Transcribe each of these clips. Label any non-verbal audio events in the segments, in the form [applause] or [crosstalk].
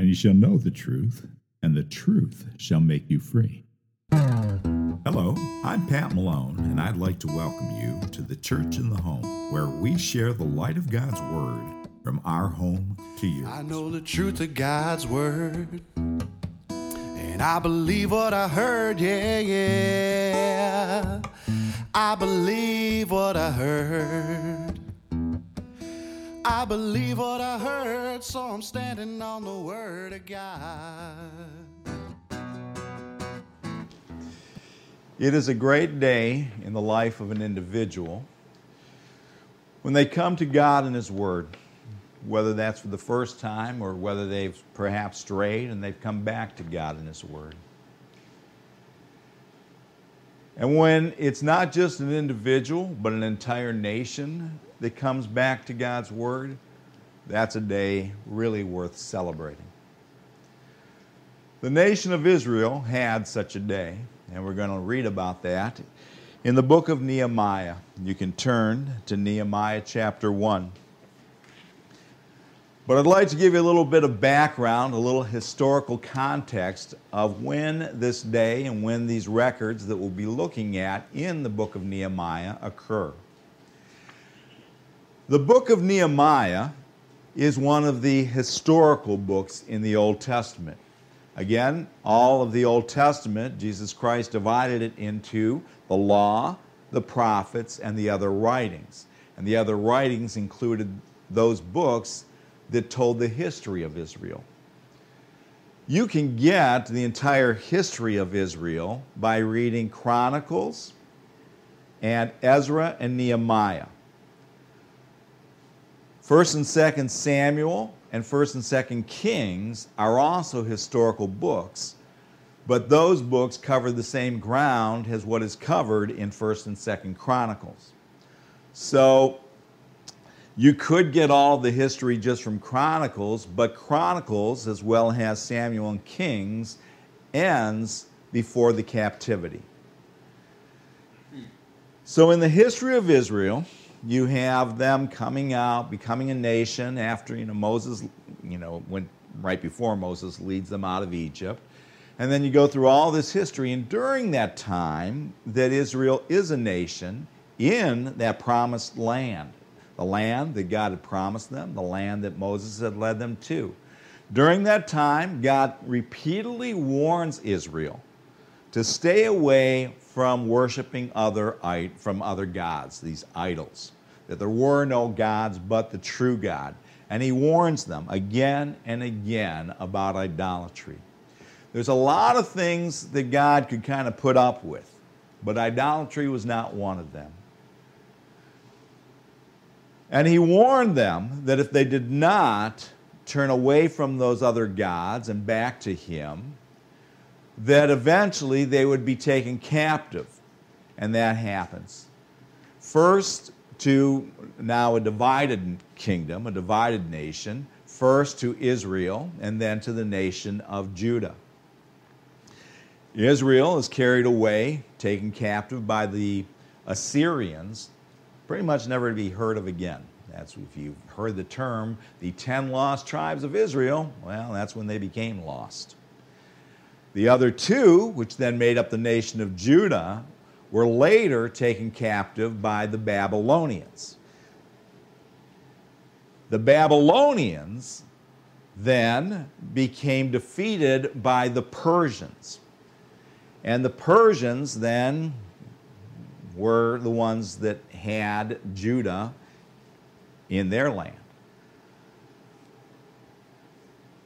and you shall know the truth, and the truth shall make you free. Hello, I'm Pat Malone, and I'd like to welcome you to the Church in the Home, where we share the light of God's Word from our home to yours. I know the truth of God's word. And I believe what I heard, yeah, yeah. I believe what I heard. I believe what I heard, so I'm standing on the word of God. It is a great day in the life of an individual when they come to God and His Word, whether that's for the first time or whether they've perhaps strayed and they've come back to God and His Word. And when it's not just an individual, but an entire nation that comes back to God's Word, that's a day really worth celebrating. The nation of Israel had such a day, and we're going to read about that in the book of Nehemiah. You can turn to Nehemiah chapter 1. But I'd like to give you a little bit of background, a little historical context of when this day and when these records that we'll be looking at in the book of Nehemiah occur. The book of Nehemiah is one of the historical books in the Old Testament. Again, all of the Old Testament, Jesus Christ divided it into the law, the prophets, and the other writings. And the other writings included those books that told the history of Israel. You can get the entire history of Israel by reading Chronicles and Ezra and Nehemiah. First and Second Samuel and First and Second Kings are also historical books, but those books cover the same ground as what is covered in First and Second Chronicles. So you could get all the history just from Chronicles, but Chronicles, as well as Samuel and Kings, ends before the captivity. So, in the history of Israel, you have them coming out, becoming a nation after you know Moses, you know, went right before Moses leads them out of Egypt. And then you go through all this history, and during that time that Israel is a nation in that promised land, the land that God had promised them, the land that Moses had led them to. During that time, God repeatedly warns Israel to stay away from worshiping other from other gods, these idols, that there were no gods but the true God. And he warns them again and again about idolatry. There's a lot of things that God could kind of put up with, but idolatry was not one of them. And he warned them that if they did not turn away from those other gods and back to him, that eventually they would be taken captive. And that happens. First to now a divided kingdom, a divided nation, first to Israel and then to the nation of Judah. Israel is carried away, taken captive by the Assyrians, pretty much never to be heard of again. That's if you've heard the term the 10 lost tribes of Israel, well, that's when they became lost. The other two, which then made up the nation of Judah, were later taken captive by the Babylonians. The Babylonians then became defeated by the Persians. And the Persians then were the ones that had Judah in their land.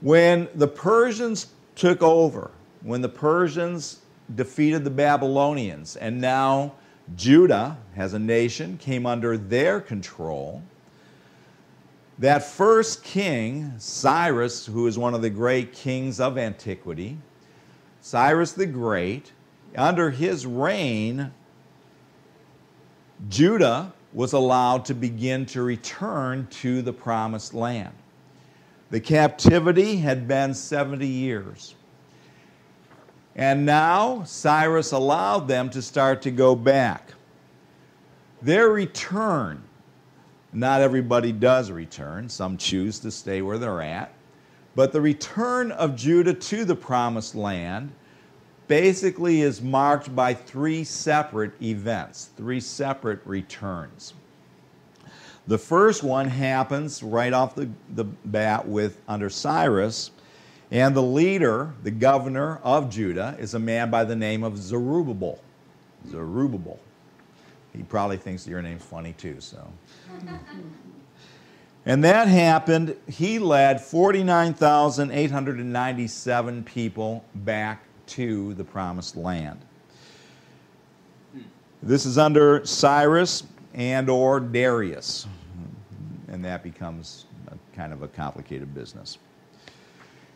When the Persians took over, when the Persians defeated the Babylonians, and now Judah, as a nation, came under their control, that first king, Cyrus, who is one of the great kings of antiquity, Cyrus the Great, under his reign, Judah was allowed to begin to return to the promised land. The captivity had been 70 years. And now Cyrus allowed them to start to go back. Their return, not everybody does return, some choose to stay where they're at, But the return of Judah to the promised land basically is marked by three separate events, three separate returns. The first one happens right off the, the bat with under Cyrus, and the leader, the governor of Judah, is a man by the name of Zerubbabel. Zerubbabel. He probably thinks your name's funny too, so. [laughs] and that happened, he led 49,897 people back to the promised land. This is under Cyrus and or Darius. And that becomes kind of a complicated business.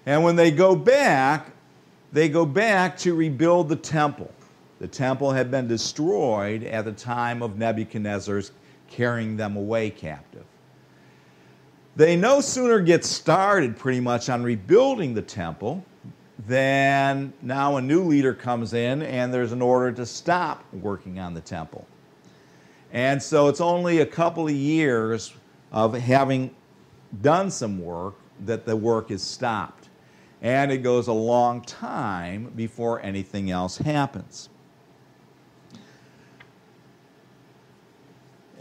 And when they go back, they go back to rebuild the temple. The temple had been destroyed at the time of Nebuchadnezzar's carrying them away captive. They no sooner get started pretty much on rebuilding the temple than now a new leader comes in and there's an order to stop working on the temple. And so it's only a couple of years of having done some work that the work is stopped. And it goes a long time before anything else happens.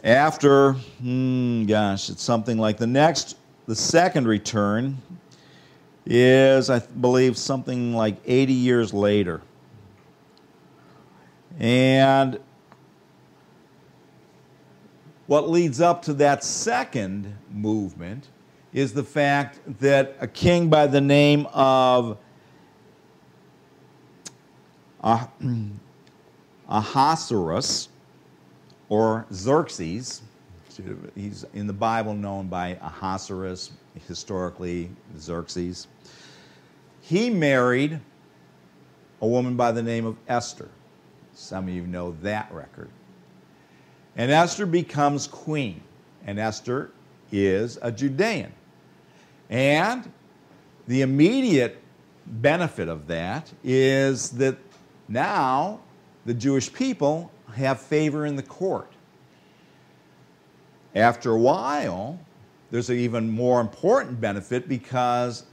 After, hmm, gosh, it's something like the next, the second return is, I believe, something like 80 years later. And what leads up to that second movement is the fact that a king by the name of ah- [clears throat] Ahasuerus or Xerxes, he's in the Bible known by Ahasuerus, historically Xerxes. He married a woman by the name of Esther. Some of you know that record. And Esther becomes queen, and Esther is a Judean. And the immediate benefit of that is that now the Jewish people have favor in the court. After a while, there's an even more important benefit because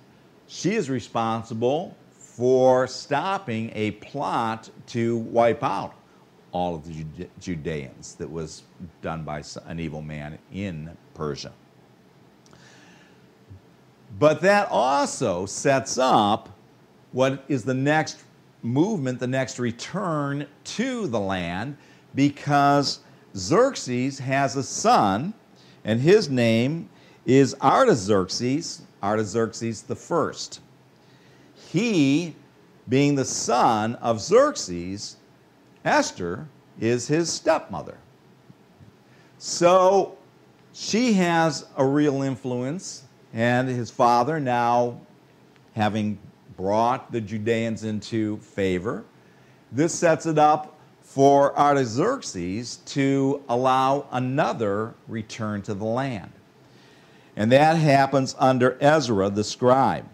she is responsible for stopping a plot to wipe out all of the Judeans that was done by an evil man in Persia. But that also sets up what is the next movement, the next return to the land, because Xerxes has a son, and his name is Artaxerxes, Artaxerxes the first. He, being the son of Xerxes, Esther is his stepmother. So she has a real influence, and his father, now having brought the Judeans into favor, this sets it up for Artaxerxes to allow another return to the land. And that happens under Ezra the scribe.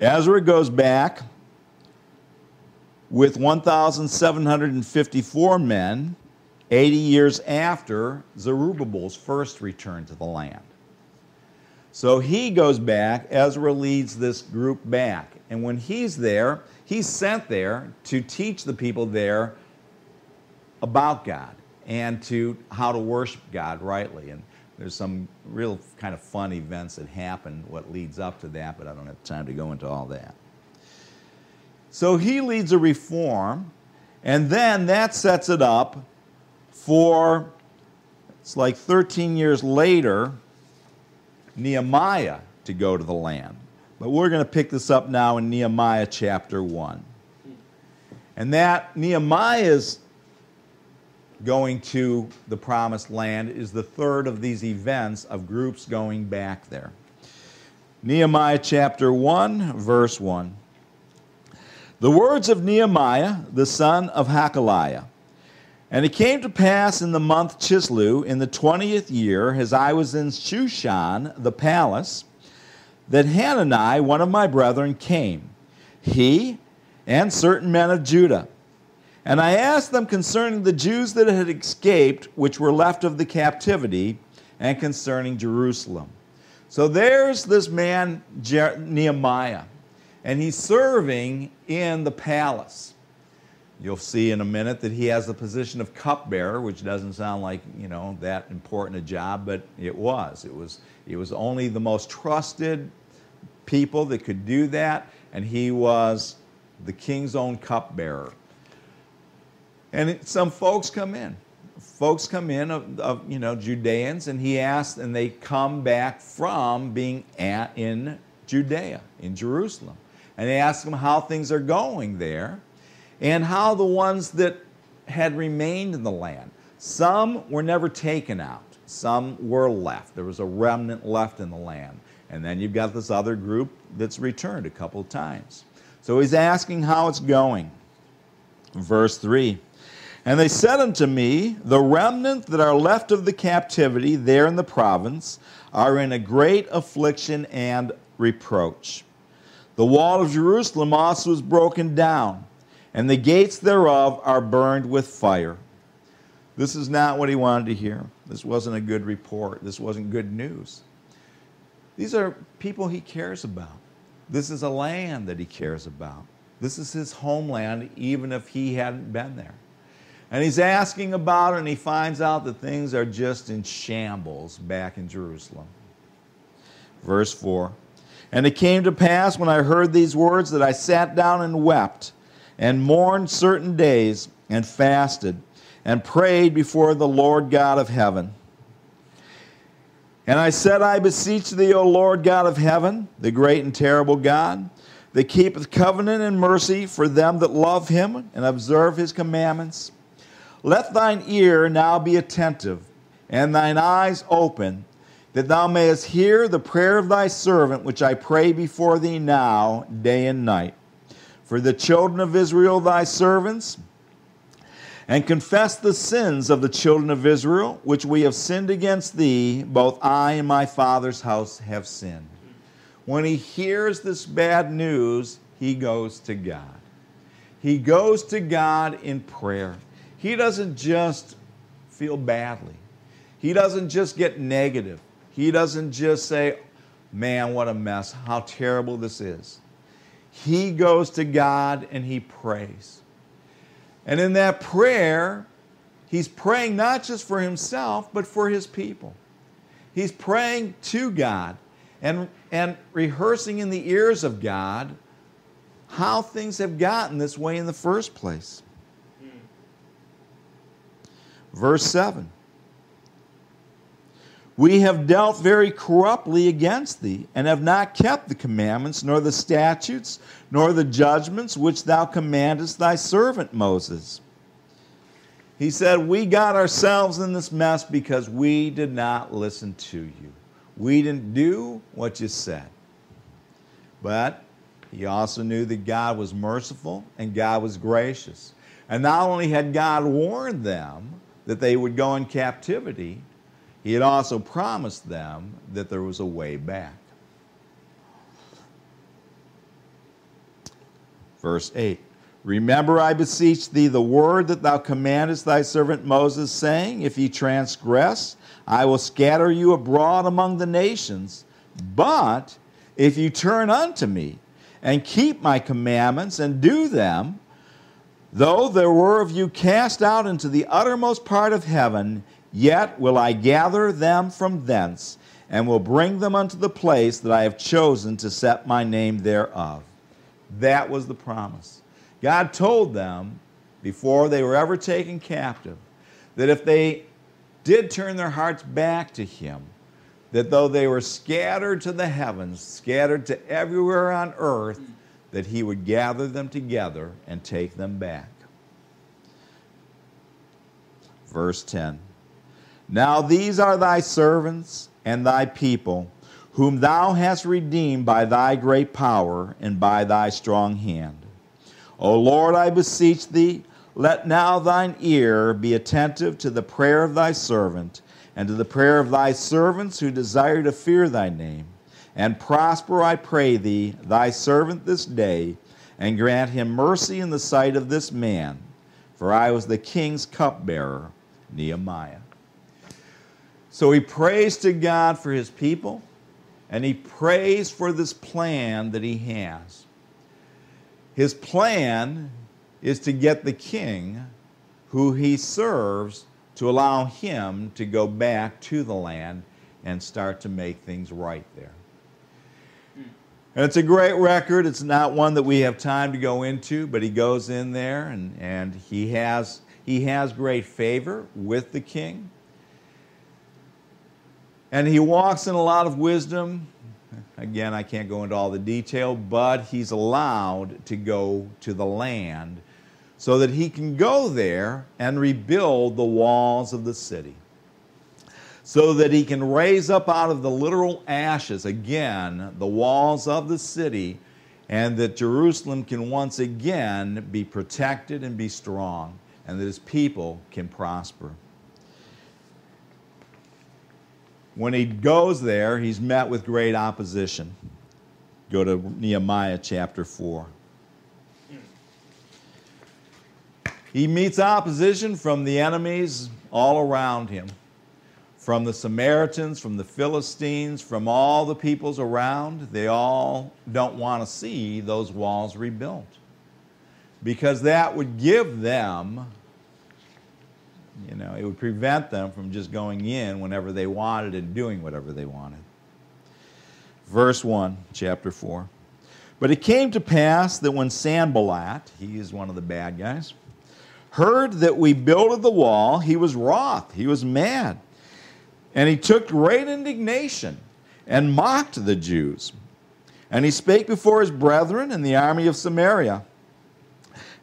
Ezra goes back with 1,754 men 80 years after Zerubbabel's first return to the land. So he goes back, Ezra leads this group back. And when he's there, he's sent there to teach the people there about God and to how to worship God rightly. And there's some real kind of fun events that happen, what leads up to that, but I don't have time to go into all that. So he leads a reform, and then that sets it up for, it's like 13 years later, Nehemiah to go to the land. But we're going to pick this up now in Nehemiah chapter 1. And that Nehemiah's going to the promised land is the third of these events of groups going back there. Nehemiah chapter 1, verse 1. The words of Nehemiah, the son of Hachaliah. And it came to pass in the month Chisleu, in the twentieth year, as I was in Shushan, the palace, that Hanani, one of my brethren, came, he and certain men of Judah and I asked them concerning the Jews that had escaped, which were left of the captivity, and concerning Jerusalem. So there's this man, Nehemiah, and he's serving in the palace. You'll see in a minute that he has the position of cupbearer, which doesn't sound like you know that important a job, but it was. It was. It was only the most trusted people that could do that, and he was the king's own cupbearer. And it, some folks come in, folks come in of, of, you know Judeans, and he asked, and they come back from being at, in Judea, in Jerusalem, and they ask him how things are going there, and how the ones that had remained in the land, some were never taken out, some were left. There was a remnant left in the land, and then you've got this other group that's returned a couple of times. So he's asking how it's going. Verse 3 And they said unto me, The remnant that are left of the captivity there in the province are in a great affliction and reproach. The wall of Jerusalem also is broken down, and the gates thereof are burned with fire. This is not what he wanted to hear. This wasn't a good report. This wasn't good news. These are people he cares about. This is a land that he cares about. This is his homeland, even if he hadn't been there. And he's asking about it, and he finds out that things are just in shambles back in Jerusalem. Verse 4 And it came to pass when I heard these words that I sat down and wept, and mourned certain days, and fasted, and prayed before the Lord God of heaven. And I said, I beseech thee, O Lord God of heaven, the great and terrible God, that keepeth covenant and mercy for them that love him and observe his commandments. Let thine ear now be attentive, and thine eyes open, that thou mayest hear the prayer of thy servant, which I pray before thee now, day and night. For the children of Israel, thy servants, and confess the sins of the children of Israel, which we have sinned against thee, both I and my father's house have sinned. When he hears this bad news, he goes to God. He goes to God in prayer. He doesn't just feel badly, he doesn't just get negative. He doesn't just say, Man, what a mess, how terrible this is. He goes to God and he prays. And in that prayer, he's praying not just for himself, but for his people. He's praying to God and, and rehearsing in the ears of God how things have gotten this way in the first place. Hmm. Verse 7 we have dealt very corruptly against thee, and have not kept the commandments, nor the statutes, nor the judgments which thou commandest thy servant Moses. He said, We got ourselves in this mess because we did not listen to you. We didn't do what you said. But he also knew that God was merciful and God was gracious. And not only had God warned them that they would go in captivity, he had also promised them that there was a way back. Verse 8 Remember, I beseech thee, the word that thou commandest thy servant Moses, saying, If ye transgress, I will scatter you abroad among the nations. But if you turn unto me and keep my commandments and do them, though there were of you cast out into the uttermost part of heaven, Yet will I gather them from thence, and will bring them unto the place that I have chosen to set my name thereof. That was the promise. God told them before they were ever taken captive that if they did turn their hearts back to Him, that though they were scattered to the heavens, scattered to everywhere on earth, that He would gather them together and take them back. Verse 10. Now these are thy servants and thy people, whom thou hast redeemed by thy great power and by thy strong hand. O Lord, I beseech thee, let now thine ear be attentive to the prayer of thy servant and to the prayer of thy servants who desire to fear thy name. And prosper, I pray thee, thy servant this day, and grant him mercy in the sight of this man. For I was the king's cupbearer, Nehemiah. So he prays to God for his people and he prays for this plan that he has. His plan is to get the king who he serves to allow him to go back to the land and start to make things right there. And it's a great record. It's not one that we have time to go into, but he goes in there and, and he, has, he has great favor with the king. And he walks in a lot of wisdom. Again, I can't go into all the detail, but he's allowed to go to the land so that he can go there and rebuild the walls of the city. So that he can raise up out of the literal ashes again the walls of the city, and that Jerusalem can once again be protected and be strong, and that his people can prosper when he goes there, he's met with great opposition. Go to Nehemiah chapter 4. He meets opposition from the enemies all around him from the Samaritans, from the Philistines, from all the peoples around. They all don't want to see those walls rebuilt because that would give them you know, it would prevent them from just going in whenever they wanted and doing whatever they wanted. Verse 1, chapter 4. But it came to pass that when Sanballat, he is one of the bad guys, heard that we builded the wall, he was wroth, he was mad. And he took great indignation and mocked the Jews. And he spake before his brethren in the army of Samaria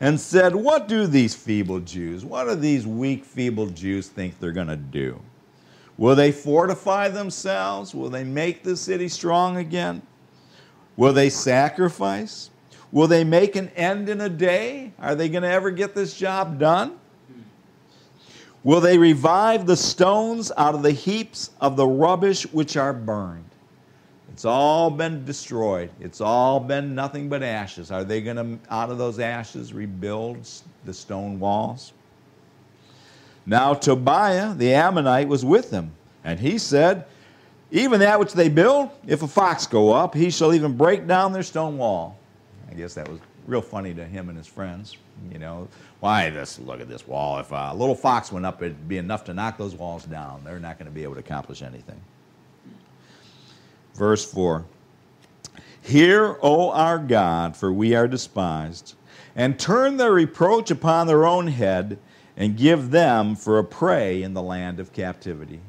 and said, What do these feeble Jews, what do these weak, feeble Jews think they're going to do? Will they fortify themselves? Will they make the city strong again? Will they sacrifice? Will they make an end in a day? Are they going to ever get this job done? Will they revive the stones out of the heaps of the rubbish which are burned? It's all been destroyed. It's all been nothing but ashes. Are they going to, out of those ashes, rebuild the stone walls? Now, Tobiah the Ammonite was with them, and he said, Even that which they build, if a fox go up, he shall even break down their stone wall. I guess that was real funny to him and his friends. You know, why this? Look at this wall. If a little fox went up, it'd be enough to knock those walls down. They're not going to be able to accomplish anything. Verse 4 Hear, O our God, for we are despised, and turn their reproach upon their own head, and give them for a prey in the land of captivity.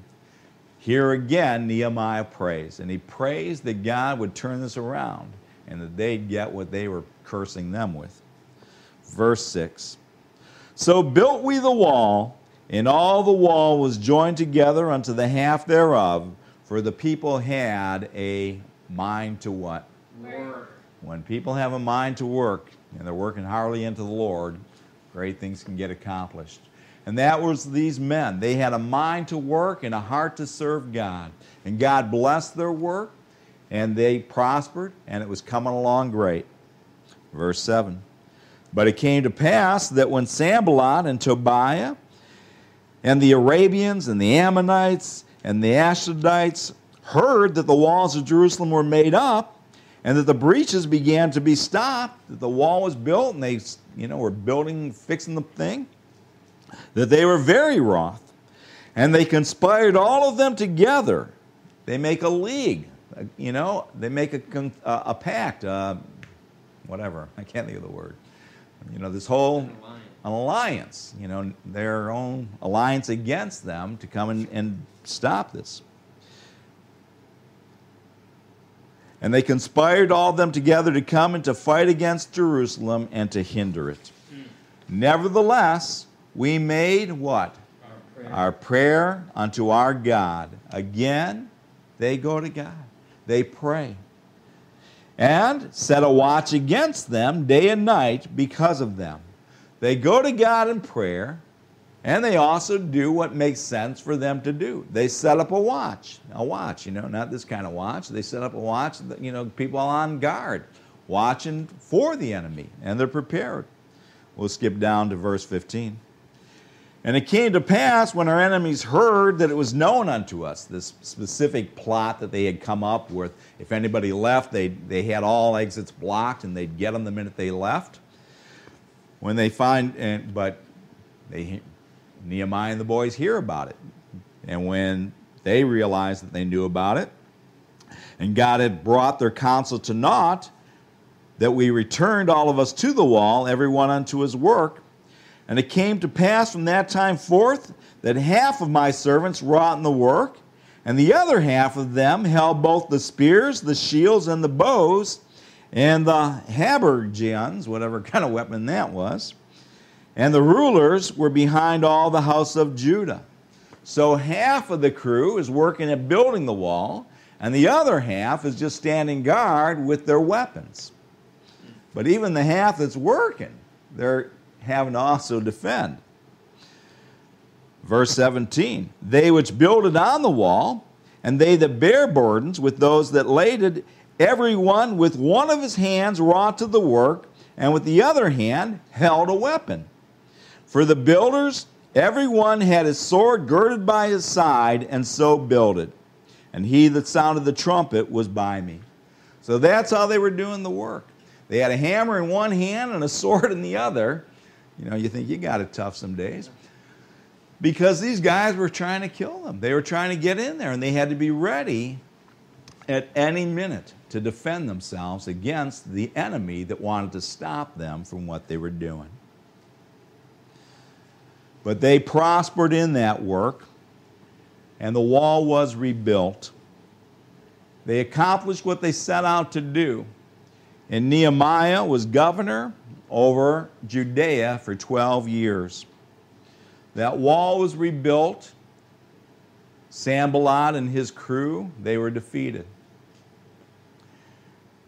Here again, Nehemiah prays, and he prays that God would turn this around and that they'd get what they were cursing them with. Verse 6 So built we the wall, and all the wall was joined together unto the half thereof for the people had a mind to what? Work. When people have a mind to work and they're working heartily into the Lord, great things can get accomplished. And that was these men. They had a mind to work and a heart to serve God. And God blessed their work, and they prospered, and it was coming along great. Verse 7. But it came to pass that when Sanballat and Tobiah and the Arabians and the Ammonites and the Ashdodites heard that the walls of Jerusalem were made up and that the breaches began to be stopped, that the wall was built and they, you know, were building, fixing the thing, that they were very wroth. And they conspired all of them together. They make a league, you know, they make a, a pact, uh, whatever, I can't think of the word. You know, this whole an alliance, you know, their own alliance against them to come and, and stop this. And they conspired all of them together to come and to fight against Jerusalem and to hinder it. Mm. Nevertheless, we made what? Our prayer. our prayer unto our God. Again, they go to God. They pray. And set a watch against them day and night because of them. They go to God in prayer and they also do what makes sense for them to do. They set up a watch, a watch, you know, not this kind of watch. They set up a watch, you know, people on guard, watching for the enemy, and they're prepared. We'll skip down to verse 15. And it came to pass when our enemies heard that it was known unto us, this specific plot that they had come up with. If anybody left, they, they had all exits blocked and they'd get them the minute they left. When they find, and, but they, Nehemiah and the boys hear about it. And when they realized that they knew about it, and God had brought their counsel to naught, that we returned all of us to the wall, everyone unto his work. And it came to pass from that time forth that half of my servants wrought in the work, and the other half of them held both the spears, the shields, and the bows, and the habergeons, whatever kind of weapon that was. And the rulers were behind all the house of Judah. So half of the crew is working at building the wall, and the other half is just standing guard with their weapons. But even the half that's working, they're having to also defend. Verse 17 They which builded on the wall, and they that bear burdens with those that laded, every one with one of his hands wrought to the work, and with the other hand held a weapon. For the builders, every one had his sword girded by his side, and so builded. And he that sounded the trumpet was by me. So that's how they were doing the work. They had a hammer in one hand and a sword in the other. You know, you think you got it tough some days. Because these guys were trying to kill them. They were trying to get in there, and they had to be ready at any minute to defend themselves against the enemy that wanted to stop them from what they were doing. But they prospered in that work, and the wall was rebuilt. They accomplished what they set out to do. And Nehemiah was governor over Judea for 12 years. That wall was rebuilt. Sanballat and his crew, they were defeated.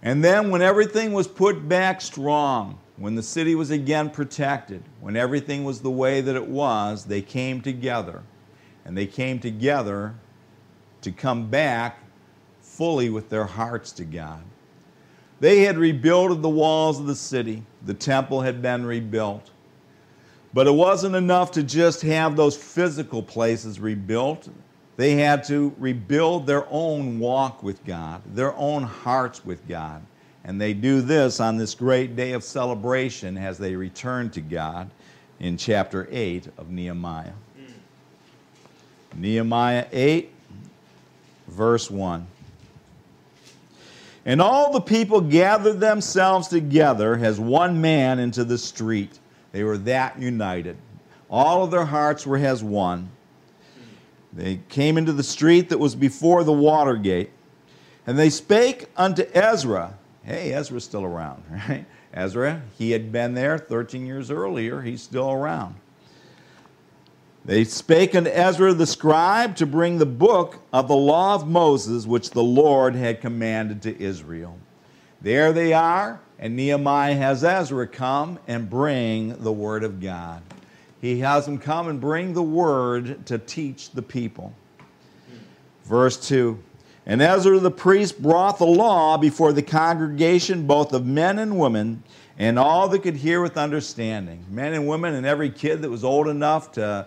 And then, when everything was put back strong, when the city was again protected, when everything was the way that it was, they came together. And they came together to come back fully with their hearts to God. They had rebuilt the walls of the city, the temple had been rebuilt. But it wasn't enough to just have those physical places rebuilt. They had to rebuild their own walk with God, their own hearts with God. And they do this on this great day of celebration as they return to God in chapter 8 of Nehemiah. Mm. Nehemiah 8, verse 1. And all the people gathered themselves together as one man into the street. They were that united. All of their hearts were as one. They came into the street that was before the water gate. And they spake unto Ezra, hey, Ezra's still around, [laughs] right? Ezra, he had been there 13 years earlier, he's still around. They spake unto Ezra the scribe to bring the book of the law of Moses, which the Lord had commanded to Israel. There they are, and Nehemiah has Ezra come and bring the word of God. He has them come and bring the word to teach the people. Verse 2 and Ezra the priest brought the law before the congregation, both of men and women, and all that could hear with understanding. Men and women, and every kid that was old enough to,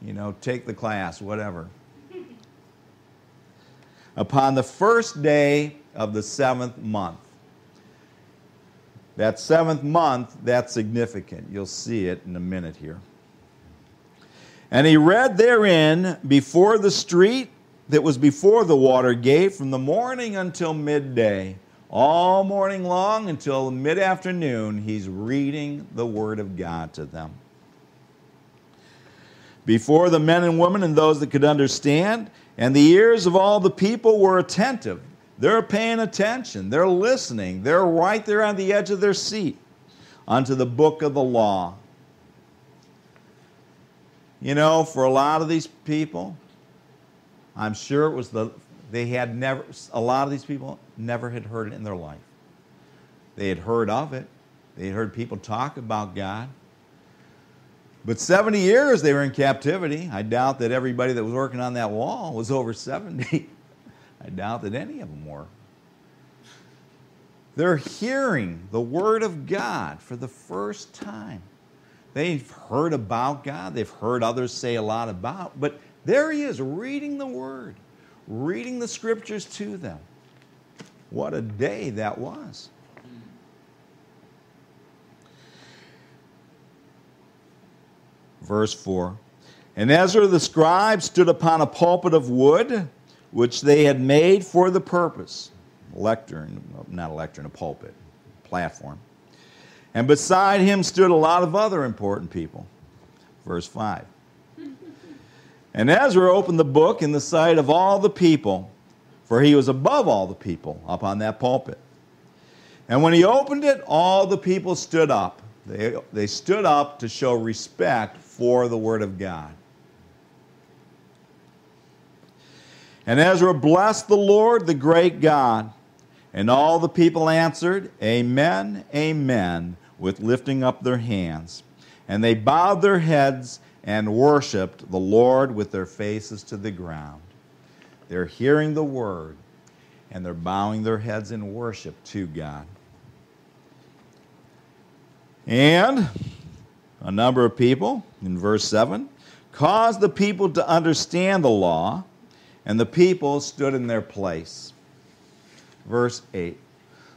you know, take the class, whatever. Upon the first day of the seventh month. That seventh month, that's significant. You'll see it in a minute here. And he read therein before the street that was before the water gate from the morning until midday. All morning long until mid afternoon, he's reading the Word of God to them. Before the men and women and those that could understand, and the ears of all the people were attentive. They're paying attention, they're listening, they're right there on the edge of their seat unto the book of the law. You know, for a lot of these people, I'm sure it was the, they had never, a lot of these people never had heard it in their life. They had heard of it, they had heard people talk about God. But 70 years they were in captivity. I doubt that everybody that was working on that wall was over 70. [laughs] I doubt that any of them were. They're hearing the Word of God for the first time. They've heard about God, they've heard others say a lot about, but there he is reading the Word, reading the Scriptures to them. What a day that was. Verse 4 And Ezra the scribe stood upon a pulpit of wood, which they had made for the purpose. Lectern, not a lectern, a pulpit, platform. And beside him stood a lot of other important people. Verse 5. [laughs] And Ezra opened the book in the sight of all the people, for he was above all the people up on that pulpit. And when he opened it, all the people stood up. They, they stood up to show respect for the Word of God. And Ezra blessed the Lord, the great God. And all the people answered, Amen, Amen, with lifting up their hands. And they bowed their heads and worshiped the Lord with their faces to the ground. They're hearing the word and they're bowing their heads in worship to God. And a number of people, in verse 7, caused the people to understand the law, and the people stood in their place. Verse 8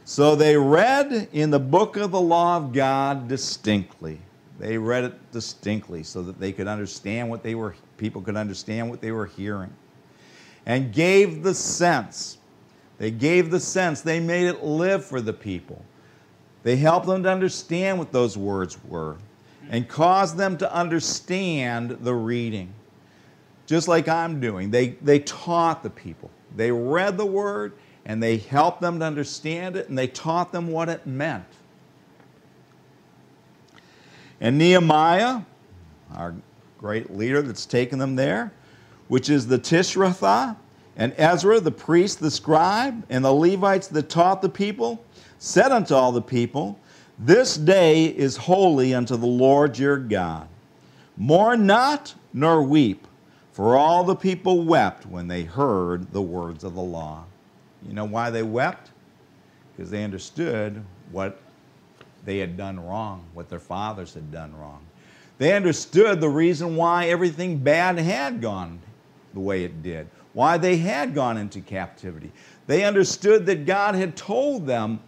So they read in the book of the law of God distinctly. They read it distinctly so that they could understand what they were, people could understand what they were hearing. And gave the sense. They gave the sense. They made it live for the people. They helped them to understand what those words were and caused them to understand the reading. Just like I'm doing. They, they taught the people. They read the word and they helped them to understand it and they taught them what it meant. And Nehemiah, our great leader that's taken them there, which is the Tirshatha, and Ezra, the priest, the scribe, and the Levites that taught the people, said unto all the people, This day is holy unto the Lord your God. Mourn not, nor weep, for all the people wept when they heard the words of the law. You know why they wept? Because they understood what they had done wrong, what their fathers had done wrong. They understood the reason why everything bad had gone the way it did, why they had gone into captivity. They understood that God had told them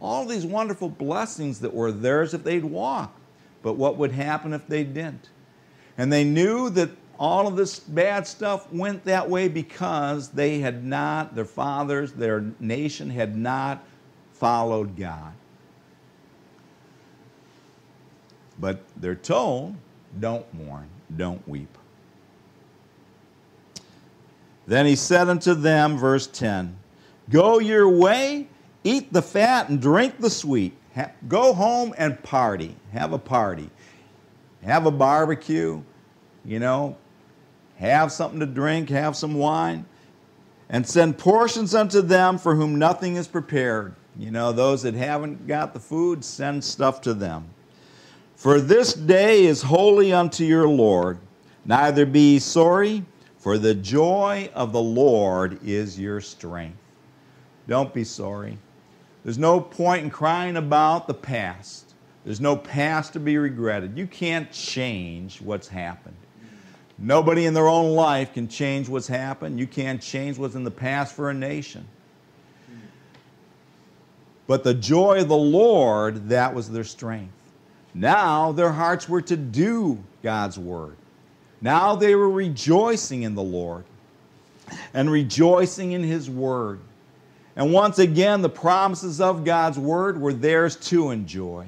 all these wonderful blessings that were theirs if they'd walk, but what would happen if they didn't? And they knew that all of this bad stuff went that way because they had not, their fathers, their nation had not followed God. But they're told, don't mourn, don't weep. Then he said unto them, verse 10, Go your way, eat the fat, and drink the sweet. Ha- go home and party. Have a party. Have a barbecue, you know, have something to drink, have some wine, and send portions unto them for whom nothing is prepared. You know, those that haven't got the food, send stuff to them. For this day is holy unto your Lord. Neither be ye sorry, for the joy of the Lord is your strength. Don't be sorry. There's no point in crying about the past. There's no past to be regretted. You can't change what's happened. Nobody in their own life can change what's happened. You can't change what's in the past for a nation. But the joy of the Lord, that was their strength. Now their hearts were to do God's word. Now they were rejoicing in the Lord and rejoicing in His word. And once again, the promises of God's word were theirs to enjoy.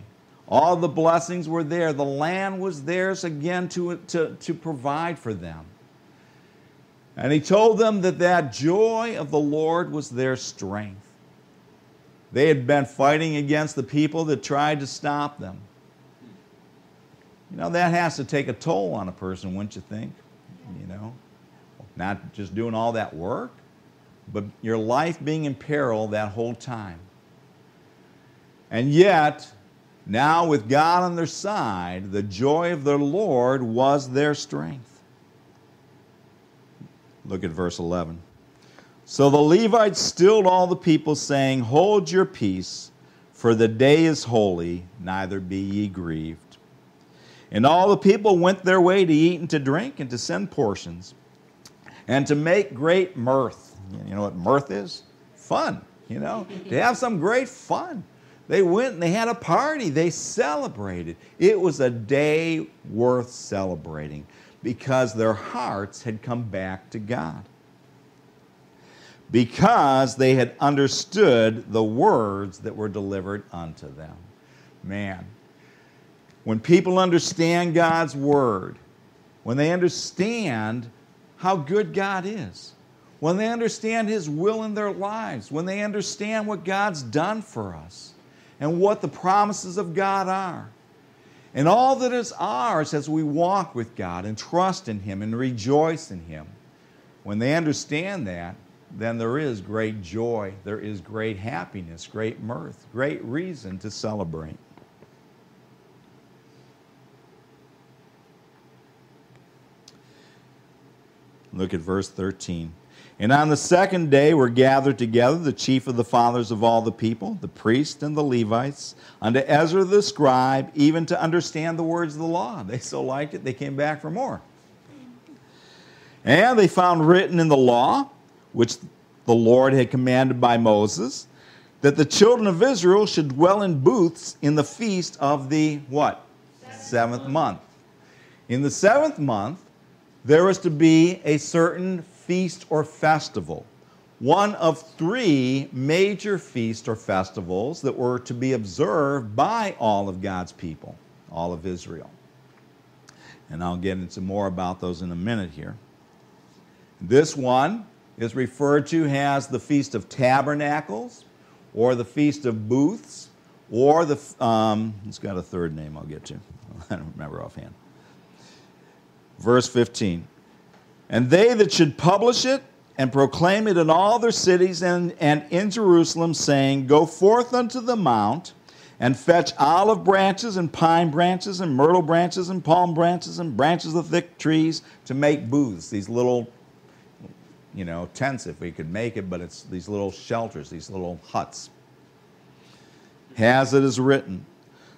All the blessings were there. The land was theirs again to, to, to provide for them. And he told them that that joy of the Lord was their strength. They had been fighting against the people that tried to stop them. You know, that has to take a toll on a person, wouldn't you think? You know, not just doing all that work, but your life being in peril that whole time. And yet, now with God on their side, the joy of the Lord was their strength. Look at verse 11. So the Levites stilled all the people, saying, Hold your peace, for the day is holy, neither be ye grieved. And all the people went their way to eat and to drink and to send portions and to make great mirth. You know what mirth is? Fun, you know, to have some great fun. They went and they had a party, they celebrated. It was a day worth celebrating because their hearts had come back to God. Because they had understood the words that were delivered unto them. Man, when people understand God's word, when they understand how good God is, when they understand His will in their lives, when they understand what God's done for us and what the promises of God are, and all that is ours as we walk with God and trust in Him and rejoice in Him, when they understand that, then there is great joy, there is great happiness, great mirth, great reason to celebrate. Look at verse 13. And on the second day were gathered together the chief of the fathers of all the people, the priests and the Levites, unto Ezra the scribe, even to understand the words of the law. They so liked it, they came back for more. And they found written in the law, which the Lord had commanded by Moses, that the children of Israel should dwell in booths in the feast of the what? Seventh, seventh month. In the seventh month, there was to be a certain feast or festival, one of three major feasts or festivals that were to be observed by all of God's people, all of Israel. And I'll get into more about those in a minute here. This one is referred to as the Feast of Tabernacles or the Feast of Booths or the, um, it's got a third name I'll get to. [laughs] I don't remember offhand. Verse 15. And they that should publish it and proclaim it in all their cities and, and in Jerusalem, saying, Go forth unto the mount and fetch olive branches and pine branches and myrtle branches and palm branches and branches of thick trees to make booths, these little, you know, tents if we could make it, but it's these little shelters, these little huts. As it is written.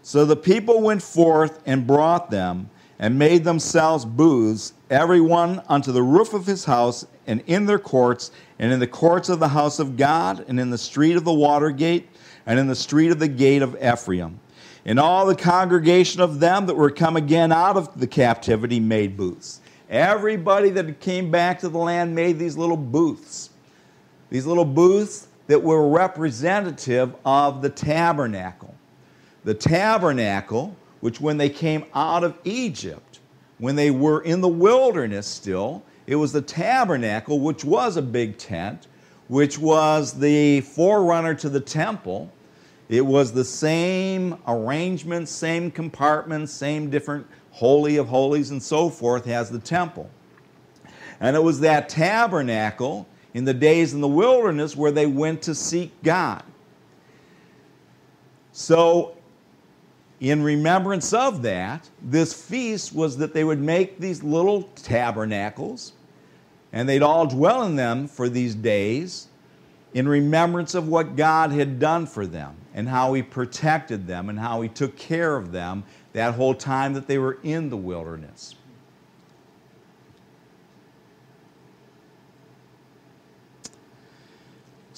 So the people went forth and brought them and made themselves booths, every one unto the roof of his house, and in their courts, and in the courts of the house of God, and in the street of the water gate, and in the street of the gate of Ephraim. And all the congregation of them that were come again out of the captivity made booths. Everybody that came back to the land made these little booths. These little booths that were representative of the tabernacle. The tabernacle which when they came out of Egypt, when they were in the wilderness still, it was the tabernacle, which was a big tent, which was the forerunner to the temple. It was the same arrangement, same compartments, same different holy of holies and so forth as the temple. And it was that tabernacle in the days in the wilderness where they went to seek God. So in remembrance of that, this feast was that they would make these little tabernacles and they'd all dwell in them for these days in remembrance of what God had done for them and how He protected them and how He took care of them that whole time that they were in the wilderness.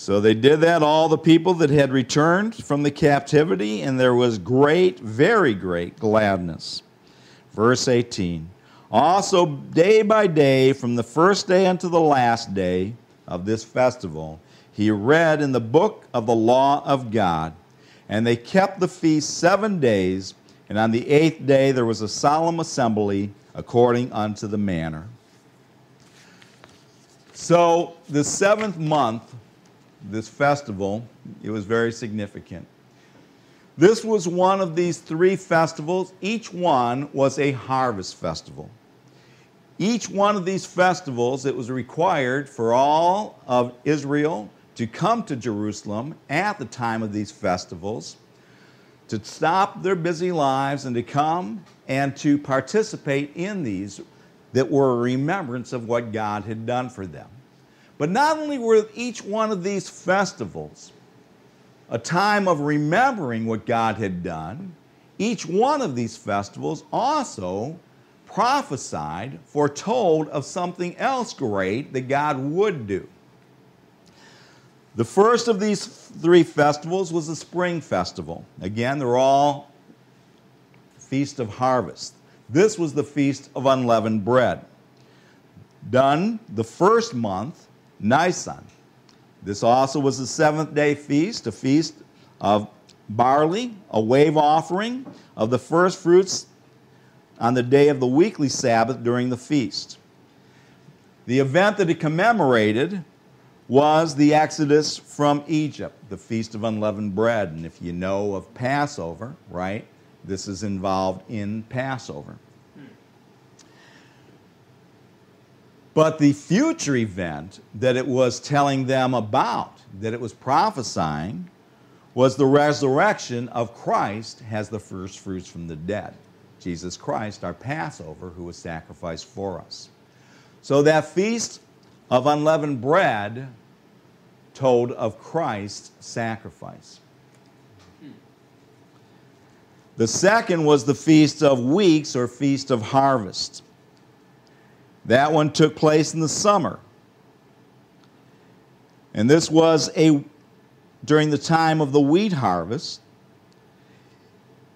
So they did that, all the people that had returned from the captivity, and there was great, very great gladness. Verse 18 Also, day by day, from the first day unto the last day of this festival, he read in the book of the law of God. And they kept the feast seven days, and on the eighth day there was a solemn assembly according unto the manner. So, the seventh month this festival, it was very significant. This was one of these three festivals. Each one was a harvest festival. Each one of these festivals, it was required for all of Israel to come to Jerusalem at the time of these festivals, to stop their busy lives and to come and to participate in these that were a remembrance of what God had done for them. But not only were each one of these festivals a time of remembering what God had done, each one of these festivals also prophesied, foretold of something else great that God would do. The first of these three festivals was the spring festival. Again, they're all feast of harvest. This was the feast of unleavened bread. Done the first month, Nisan. This also was the seventh day feast, a feast of barley, a wave offering of the first fruits on the day of the weekly Sabbath during the feast. The event that it commemorated was the Exodus from Egypt, the Feast of Unleavened Bread. And if you know of Passover, right, this is involved in Passover. But the future event that it was telling them about, that it was prophesying, was the resurrection of Christ as the first fruits from the dead. Jesus Christ, our Passover, who was sacrificed for us. So that feast of unleavened bread told of Christ's sacrifice. The second was the Feast of Weeks or Feast of Harvest. That one took place in the summer. And this was a during the time of the wheat harvest.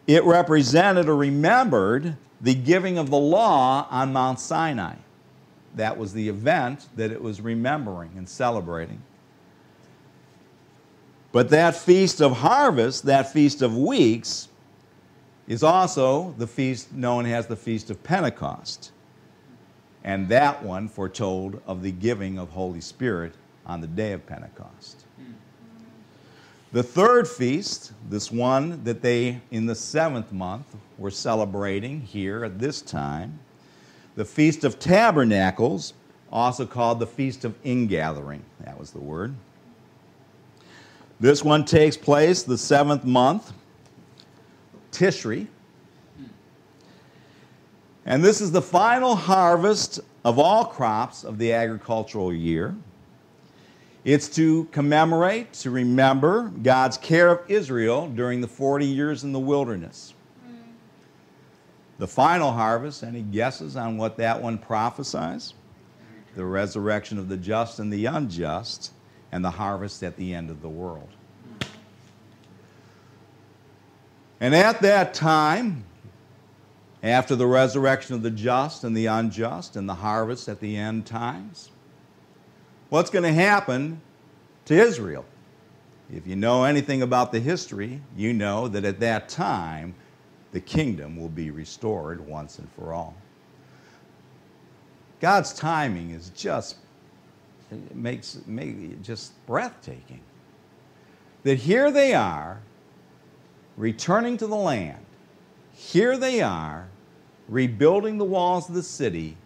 It represented or remembered the giving of the law on Mount Sinai. That was the event that it was remembering and celebrating. But that feast of harvest, that feast of weeks, is also the feast known as the Feast of Pentecost. And that one foretold of the giving of Holy Spirit on the day of Pentecost. The third feast, this one that they in the seventh month were celebrating here at this time, the Feast of Tabernacles, also called the Feast of Ingathering. That was the word. This one takes place the seventh month, Tishri. And this is the final harvest of all crops of the agricultural year. It's to commemorate, to remember God's care of Israel during the 40 years in the wilderness. The final harvest, any guesses on what that one prophesies? The resurrection of the just and the unjust and the harvest at the end of the world. And at that time, after the resurrection of the just and the unjust and the harvest at the end times, what's going to happen to Israel? If you know anything about the history, you know that at that time, the kingdom will be restored once and for all. God's timing is just it makes, it just breathtaking. That here they are, returning to the land. Here they are, rebuilding the walls of the city.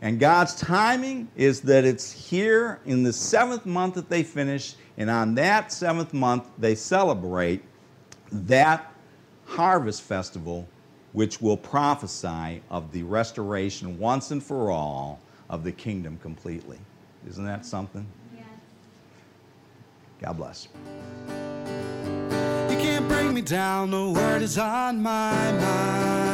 And God's timing is that it's here in the seventh month that they finish, and on that seventh month, they celebrate that harvest festival, which will prophesy of the restoration once and for all of the kingdom completely. Isn't that something? Yes. God bless. You can't bring me down, the word is on my mind.